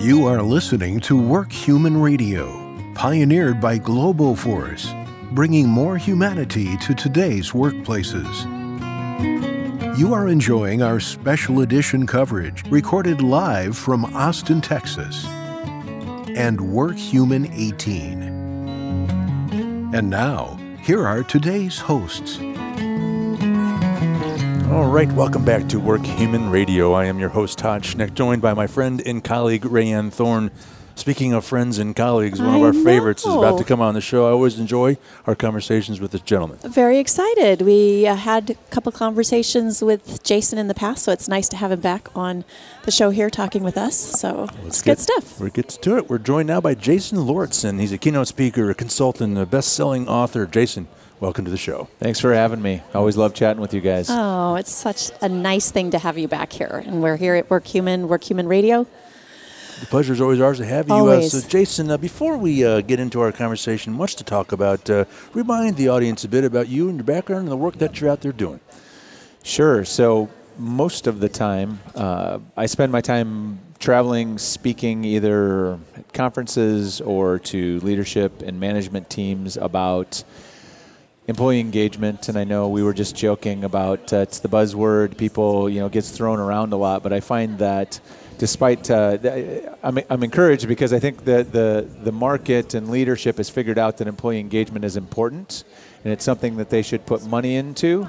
You are listening to Work Human Radio, pioneered by Globoforce, bringing more humanity to today's workplaces. You are enjoying our special edition coverage recorded live from Austin, Texas, and Work Human 18. And now, here are today's hosts. All right, welcome back to Work Human Radio. I am your host, Todd Schnick, joined by my friend and colleague, Rayanne Thorn. Speaking of friends and colleagues, one I of our know. favorites is about to come on the show. I always enjoy our conversations with this gentleman. Very excited. We uh, had a couple conversations with Jason in the past, so it's nice to have him back on the show here talking with us. So it's good stuff. We're get to do it. We're joined now by Jason Lauritsen. He's a keynote speaker, a consultant, a best-selling author. Jason, welcome to the show. Thanks for having me. Always love chatting with you guys. Oh, it's such a nice thing to have you back here. And we're here at Work Human, Work Human Radio. The pleasure is always ours to have you. Always. Uh, so, Jason, uh, before we uh, get into our conversation, much to talk about, uh, remind the audience a bit about you and your background and the work that you're out there doing. Sure. So most of the time, uh, I spend my time traveling, speaking either at conferences or to leadership and management teams about employee engagement. And I know we were just joking about uh, it's the buzzword. People, you know, gets thrown around a lot. But I find that despite uh, I'm, I'm encouraged because I think that the the market and leadership has figured out that employee engagement is important, and it's something that they should put money into.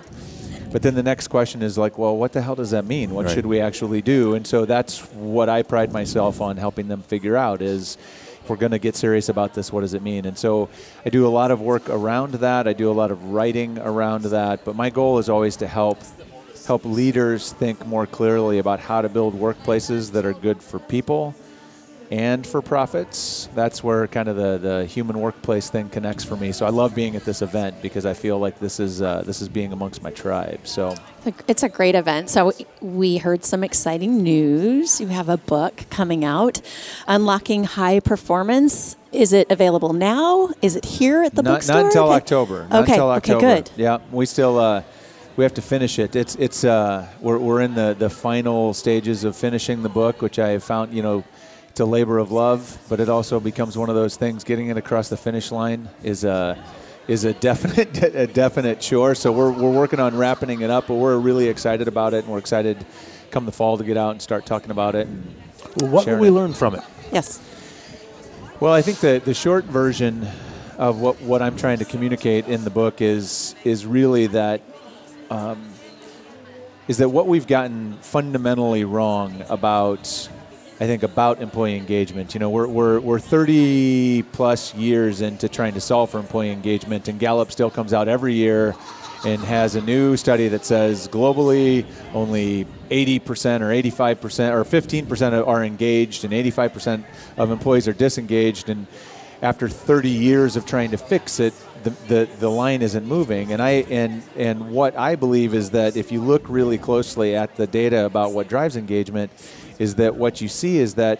But then the next question is like, well, what the hell does that mean? What Right. should we actually do? And so that's what I pride myself on helping them figure out is if we're going to get serious about this, what does it mean? And so I do a lot of work around that. I do a lot of writing around that. But my goal is always to help help leaders think more clearly about how to build workplaces that are good for people and for profits. That's where kind of the, the human workplace thing connects for me. So I love being at this event because I feel like this is uh, this is being amongst my tribe. So It's a great event. So we heard some exciting news. You have a book coming out, Unlocking High Performance. Is it available now? Is it here at the not, bookstore? not until Okay. October. Not okay. until okay. October. Good. Yeah, we still uh, we have to finish it. It's it's uh, we're we're in the the final stages of finishing the book, which I have found you know. It's a labor of love, but it also becomes one of those things. Getting it across the finish line is a is a definite a definite chore. So we're, we're working on wrapping it up, but we're really excited about it, and we're excited come the fall to get out and start talking about it. Well, what will we it. learn from it? Yes. Well, I think the, the short version of what, what I'm trying to communicate in the book is is really that um, is that what we've gotten fundamentally wrong about I think about employee engagement. You know, we're, we're, we're 30 plus years into trying to solve for employee engagement, and Gallup still comes out every year and has a new study that says globally only 80% or 85% or 15% are engaged and 85% of employees are disengaged. And after 30 years of trying to fix it, the, the, the line isn't moving. And I and and what I believe is that if you look really closely at the data about what drives engagement, is that what you see is that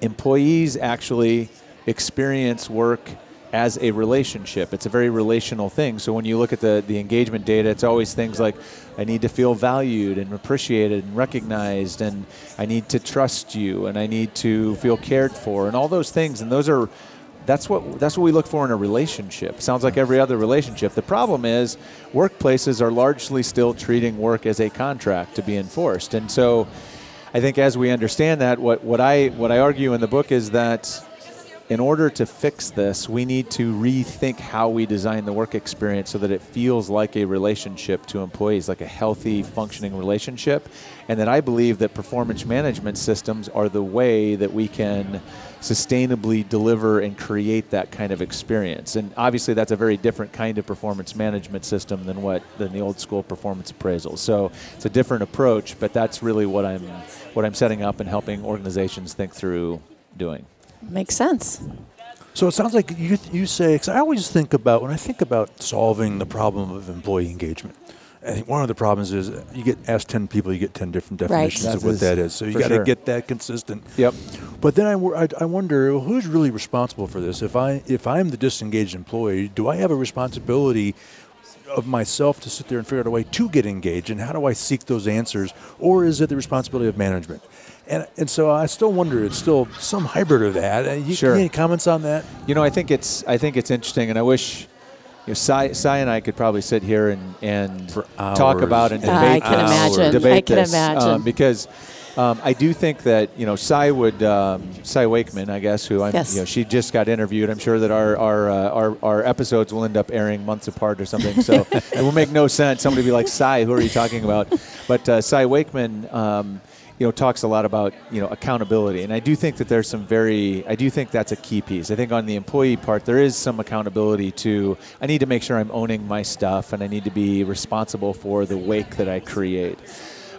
employees actually experience work as a relationship. It's a very relational thing. So when you look at the, the engagement data, it's always things like I need to feel valued and appreciated and recognized, and I need to trust you, and I need to feel cared for, and all those things. And those are that's what that's what we look for in a relationship. Sounds like every other relationship. The problem is workplaces are largely still treating work as a contract to be enforced. And so I think as we understand that, what, what I what I argue in the book is that in order to fix this, we need to rethink how we design the work experience so that it feels like a relationship to employees, like a healthy, functioning relationship. And that I believe that performance management systems are the way that we can sustainably deliver and create that kind of experience. And obviously, that's a very different kind of performance management system than what than the old school performance appraisal. So it's a different approach, but that's really what I'm what I'm setting up and helping organizations think through doing. Makes sense. So it sounds like you, you say, because I always think about, when I think about solving the problem of employee engagement, I think one of the problems is you get asked 10 people, you get 10 different definitions That of what is- that is. So you got to sure. get that consistent. Yep. But then I, I, I wonder well, who's really responsible for this? If I if I'm the disengaged employee, do I have a responsibility of myself to sit there and figure out a way to get engaged, and how do I seek those answers, or is it the responsibility of management? And, and so I still wonder. It's still some hybrid of that. Uh, You, Sure. Any comments on that? You know, I think it's I think it's interesting, and I wish. You know, Cy, Cy and I could probably sit here and, and talk about and and debate I can this, imagine. debate I can this, imagine. um, because um, I do think that you know Cy would um, Cy Wakeman, I guess, who I'm, Yes. you know, she just got interviewed. I'm sure that our our, uh, our our episodes will end up airing months apart or something. So it will make no sense. Somebody be like, Cy, who are you talking about? But uh, Cy Wakeman. Um, you know, talks a lot about you know accountability, and I do think that there's some very, I do think that's a key piece. I think on the employee part, there is some accountability to. I need to make sure I'm owning my stuff, and I need to be responsible for the wake that I create.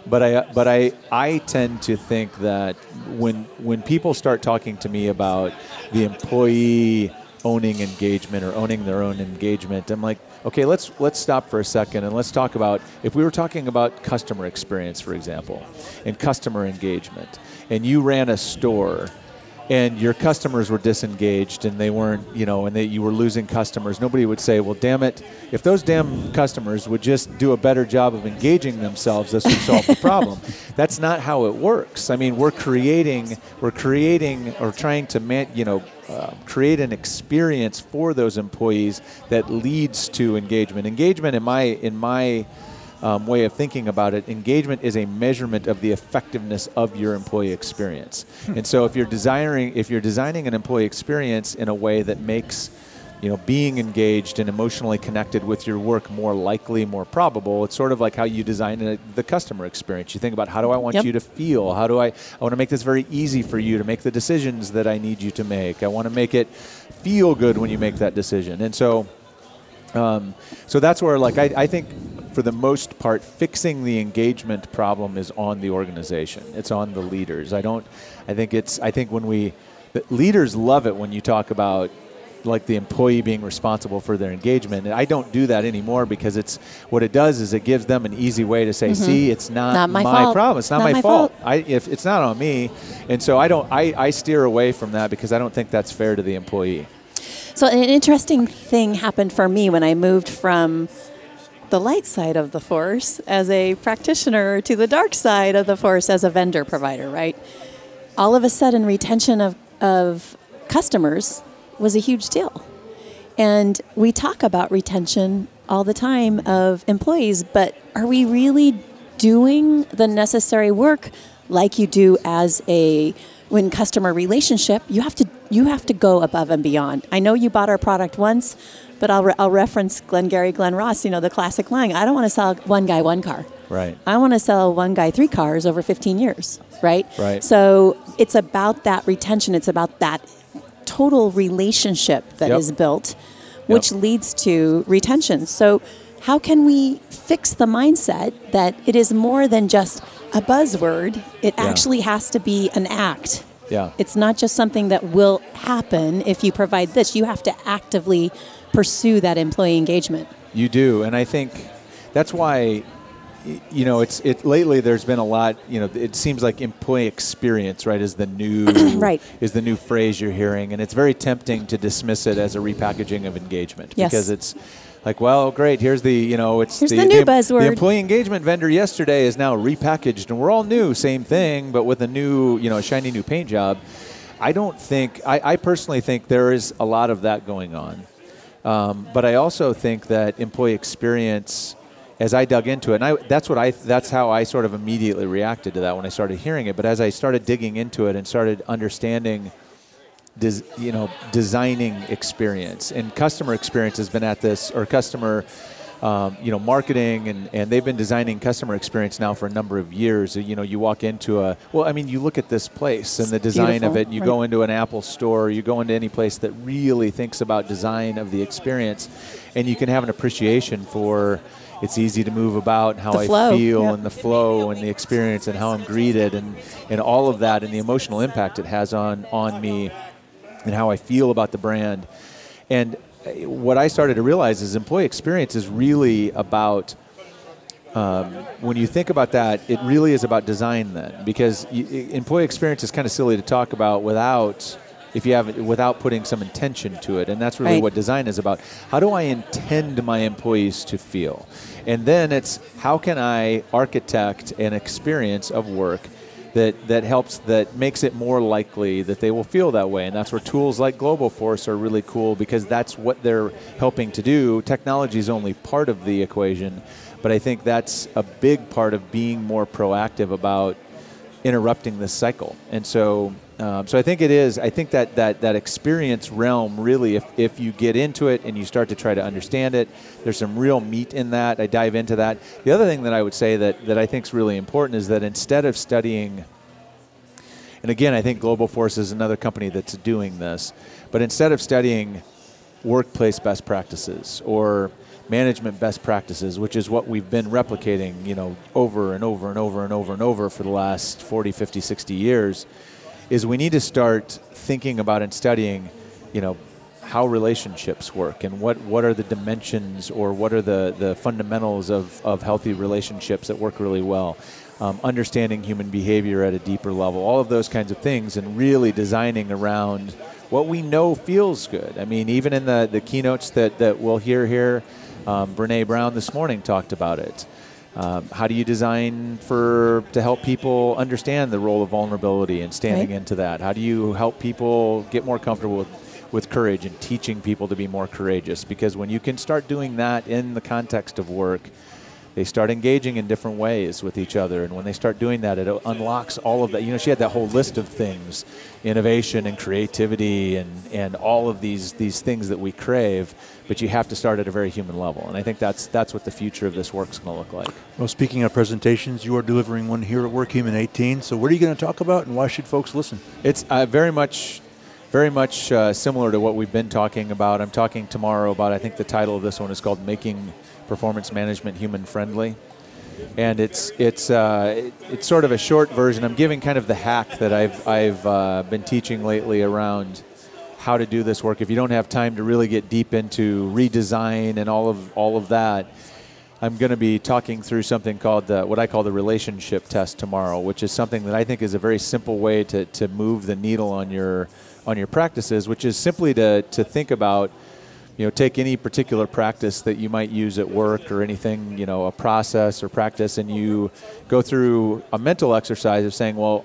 But I, but I, I tend to think that when when people start talking to me about the employee owning engagement or owning their own engagement, I'm like, okay, let's let's stop for a second and let's talk about if we were talking about customer experience, for example, and customer engagement, and you ran a store and your customers were disengaged and they weren't, you know, and they, you were losing customers, nobody would say, well, damn it, if those damn customers would just do a better job of engaging themselves, this would solve the problem. That's not how it works. I mean, we're creating, we're creating or trying to, man, you know, uh, create an experience for those employees that leads to engagement. Engagement, in my, in my um, way of thinking about it, engagement is a measurement of the effectiveness of your employee experience. And so, if you're desiring, if you're designing an employee experience in a way that makes you know, being engaged and emotionally connected with your work more likely, more probable. It's sort of like how you design a, the customer experience. You think about how do I want Yep. you to feel? How do I? I want to make this very easy for you to make the decisions that I need you to make. I want to make it feel good when you make that decision. And so, um, so that's where, like, I, I think for the most part, fixing the engagement problem is on the organization. It's on the leaders. I don't. I think it's. I think when we, the leaders love it when you talk about like the employee being responsible for their engagement. And I don't do that anymore because it's what it does is it gives them an easy way to say, "See, it's not, Mm-hmm. Not my fault. problem. It's not, Not my, my fault. fault." I if it's not on me." And so I don't. I, I steer away from that because I don't think that's fair to the employee. So an interesting thing happened for me when I moved from the light side of the force as a practitioner to the dark side of the force as a vendor provider, right? All of a sudden retention of, of customers was a huge deal. And we talk about retention all the time of employees, but are we really doing the necessary work like you do as a when customer relationship? You have to you have to go above and beyond. I know you bought our product once, but I'll, re- I'll reference Glengarry Glen Ross. You know the classic line: I don't want to sell one guy one car. Right. I want to sell one guy three cars over 15 years, right? Right. So it's about that retention. It's about that total relationship that is Yep. built, which leads to retention. So, how can we fix the mindset that it is more than just a buzzword? It Yeah. actually has to be an act. Yeah. It's not just something that will happen if you provide this. You have to actively pursue that employee engagement. You do, and I think that's why you know it's it lately. There's been a lot. You know, it seems like employee experience, right, is the new Right. is the new phrase you're hearing, and it's very tempting to dismiss it as a repackaging of engagement Yes. because it's like, well, great. Here's the you know it's Here's the new buzzword. The employee engagement vendor yesterday is now repackaged, and we're all new, same thing, but with a new you know shiny new paint job. I don't think I, I personally think there is a lot of that going on. Um, but I also think that employee experience, as I dug into it, and I, that's what I that's how I sort of immediately reacted to that when I started hearing it. But as I started digging into it and started understanding, des, you know, designing experience and customer experience has been at this or customer. Um, you know, marketing and, and they've been designing customer experience now for a number of years. You know, you walk into a well, I mean, you look at this place and the design of it. You right. go into an Apple store, you go into any place that really thinks about design of the experience, and you can have an appreciation for it's easy to move about, how I feel, yeah. and the flow, and the experience, and how I'm greeted, and, and all of that, and the emotional impact it has on on me, and how I feel about the brand. And uh, what I started to realize is employee experience is really about when you think about that, it really is about design then, because y- y- employee experience is kind of silly to talk about without if you have without putting some intention to it. And that's really Right. what design is about. How do I intend my employees to feel? And then it's how can I architect an experience of work that, that helps that makes it more likely that they will feel that way and that's where tools like Globoforce are really cool because that's what they're helping to do technology is only part of the equation but i think that's a big part of being more proactive about interrupting this cycle. And so, um, so I think it is. I think that that that experience realm really, if if you get into it and you start to try to understand it, there's some real meat in that. I dive into that. The other thing that I would say that that I think is really important is that instead of studying. And again, I think Globoforce is another company that's doing this. But instead of studying workplace best practices or management best practices, which is what we've been replicating, you know, over and over and over and over and over for the last 40, 50, 60 years, is we need to start thinking about and studying, you know, how relationships work and what, what are the dimensions or what are the, the fundamentals of, of healthy relationships that work really well. Um, understanding human behavior at a deeper level, all of those kinds of things, and really designing around what we know feels good. I mean, even in the, the keynotes that, that we'll hear here, um, Brene Brown this morning talked about it. Um, how do you design for to help people understand the role of vulnerability and standing Right. into that? How do you help people get more comfortable with, with courage and teaching people to be more courageous? Because when you can start doing that in the context of work, they start engaging in different ways with each other. And when they start doing that, it unlocks all of that. You know, she had that whole list of things innovation and creativity and, and all of these, these things that we crave. But you have to start at a very human level. And I think that's, that's what the future of this work's going to look like. Well, speaking of presentations, you are delivering one here at WorkHuman 18. So, what are you going to talk about, and why should folks listen? It's uh, very much, very much uh, similar to what we've been talking about. I'm talking tomorrow about. I think the title of this one is called "Making Performance Management Human Friendly," and it's it's uh, it- it's sort of a short version. I'm giving kind of the hack that I've I've uh, been teaching lately around how to do this work. If you don't have time to really get deep into redesign and all of all of that. I'm going to be talking through something called the, what I call the relationship test tomorrow, which is something that I think is a very simple way to, to move the needle on your on your practices, which is simply to, to think about, you know, take any particular practice that you might use at work or anything, you know, a process or practice, and you go through a mental exercise of saying, well,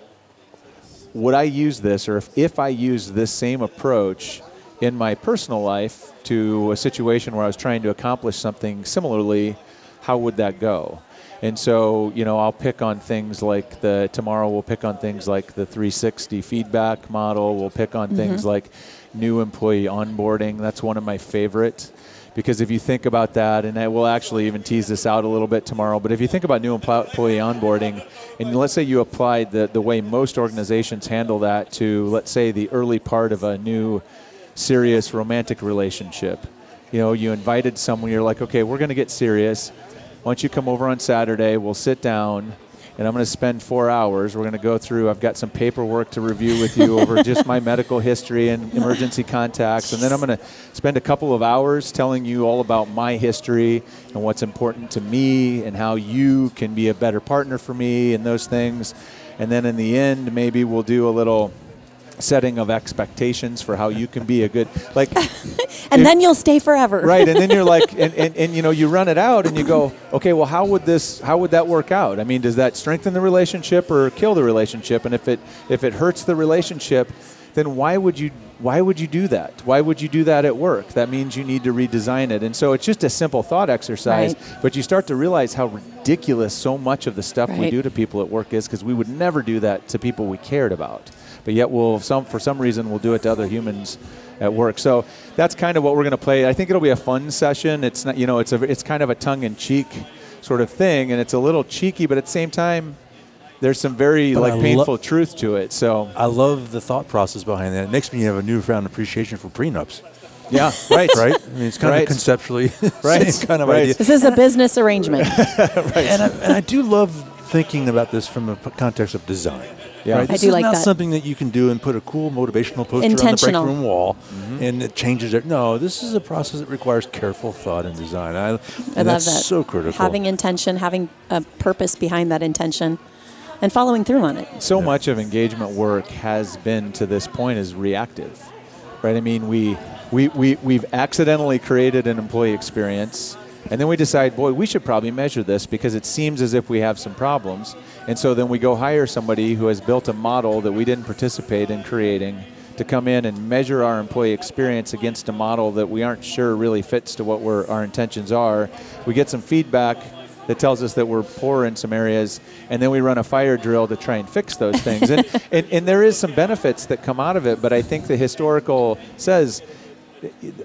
would I use this, or if, if I use this same approach in my personal life to a situation where I was trying to accomplish something similarly, how would that go? And so, you know, I'll pick on things like the tomorrow we'll pick on things like the 360 feedback model. We'll pick on mm-hmm. things like new employee onboarding. That's one of my favorite because if you think about that, and I will actually even tease this out a little bit tomorrow, but if you think about new employee onboarding, and let's say you applied the, the way most organizations handle that to, let's say, the early part of a new serious romantic relationship. You know, you invited someone, you're like, okay, we're going to get serious. Why don't you come over on Saturday? We'll sit down, and I'm going to spend four hours. We're going to go through, I've got some paperwork to review with you over just my medical history and emergency contacts. And then I'm going to spend a couple of hours telling you all about my history and what's important to me and how you can be a better partner for me and those things. And then in the end, maybe we'll do a little setting of expectations for how you can be a good like And If- then you'll stay forever. right and then you're like and, and, and you know you run it out and you go okay well how would this how would that work out? I mean does that strengthen the relationship or kill the relationship? And if it if it hurts the relationship then why would you why would you do that? Why would you do that at work? That means you need to redesign it. And so it's just a simple thought exercise Right. but you start to realize how ridiculous so much of the stuff we do to people at work is because we would never do that to people we cared about but yet we'll some for some reason we'll do it to other humans at work. So that's kind of what we're going to play. I think it'll be a fun session. It's not you know it's a it's kind of a tongue in cheek sort of thing, and it's a little cheeky, but at the same time. There's some very But like I lo- painful truth to it. So I love the thought process behind that. It makes me have a newfound appreciation for prenups. yeah, right, Right? I mean, it's kind Right. of conceptually, Right. It's kind of Right. idea. This is a business arrangement. right. And I, and I do love thinking about this from a p- context of design. Yeah. Right? I This do is like not that. something that you can do and put a cool motivational poster on the break room wall, Mm-hmm. and it changes it. No, this is a process that requires careful thought and design. I, and I love that's that. so critical. Having intention, having a purpose behind that intention. and following through on it. So much of engagement work has been to this point is reactive, right? I mean, we, we, we, we've accidentally created an employee experience and then we decide, boy, we should probably measure this because it seems as if we have some problems. And so then we go hire somebody who has built a model that we didn't participate in creating to come in and measure our employee experience against a model that we aren't sure really fits to what our intentions are. We get some feedback that tells us that we're poor in some areas, and then we run a fire drill to try and fix those things. and, and, and there is some benefits that come out of it, but I think the historical says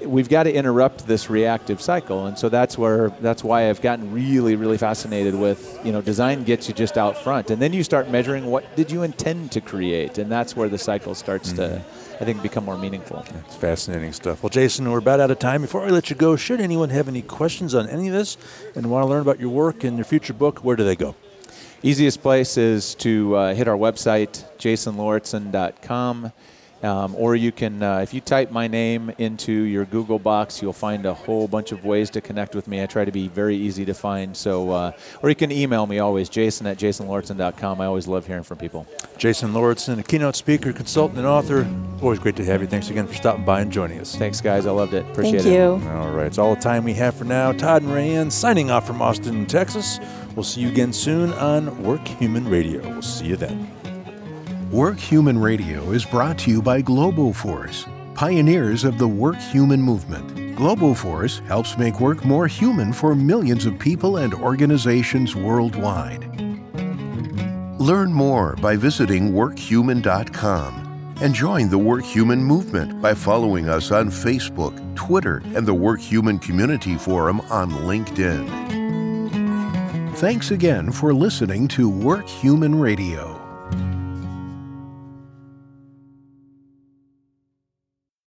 we've got to interrupt this reactive cycle and so that's where that's why I've gotten really really fascinated with you know design gets you just out front and then you start measuring what did you intend to create and that's where the cycle starts mm-hmm. to I think become more meaningful. It's fascinating stuff. Well, Jason, we're about out of time. Before I let you go, should anyone have any questions on any of this and want to learn about your work and your future book, where do they go? Easiest place is to uh, hit our website, jasonlauritsen.com. Um, or you can, uh, if you type my name into your Google box, you'll find a whole bunch of ways to connect with me. I try to be very easy to find. So, uh, or you can email me always, jason at jasonlauritsen.com. I always love hearing from people. Jason Lauritsen, a keynote speaker, consultant, and author. Always great to have you. Thanks again for stopping by and joining us. Thanks, guys. I loved it. Appreciate Thank it. you. All right. It's all the time we have for now. Todd and Rayanne signing off from Austin, Texas. We'll see you again soon on Work Human Radio. We'll see you then. Work Human Radio is brought to you by Globoforce, pioneers of the Work Human movement. Globoforce helps make work more human for millions of people and organizations worldwide. Learn more by visiting workhuman.com and join the Work Human movement by following us on Facebook, Twitter, and the Work Human Community Forum on LinkedIn. Thanks again for listening to Work Human Radio.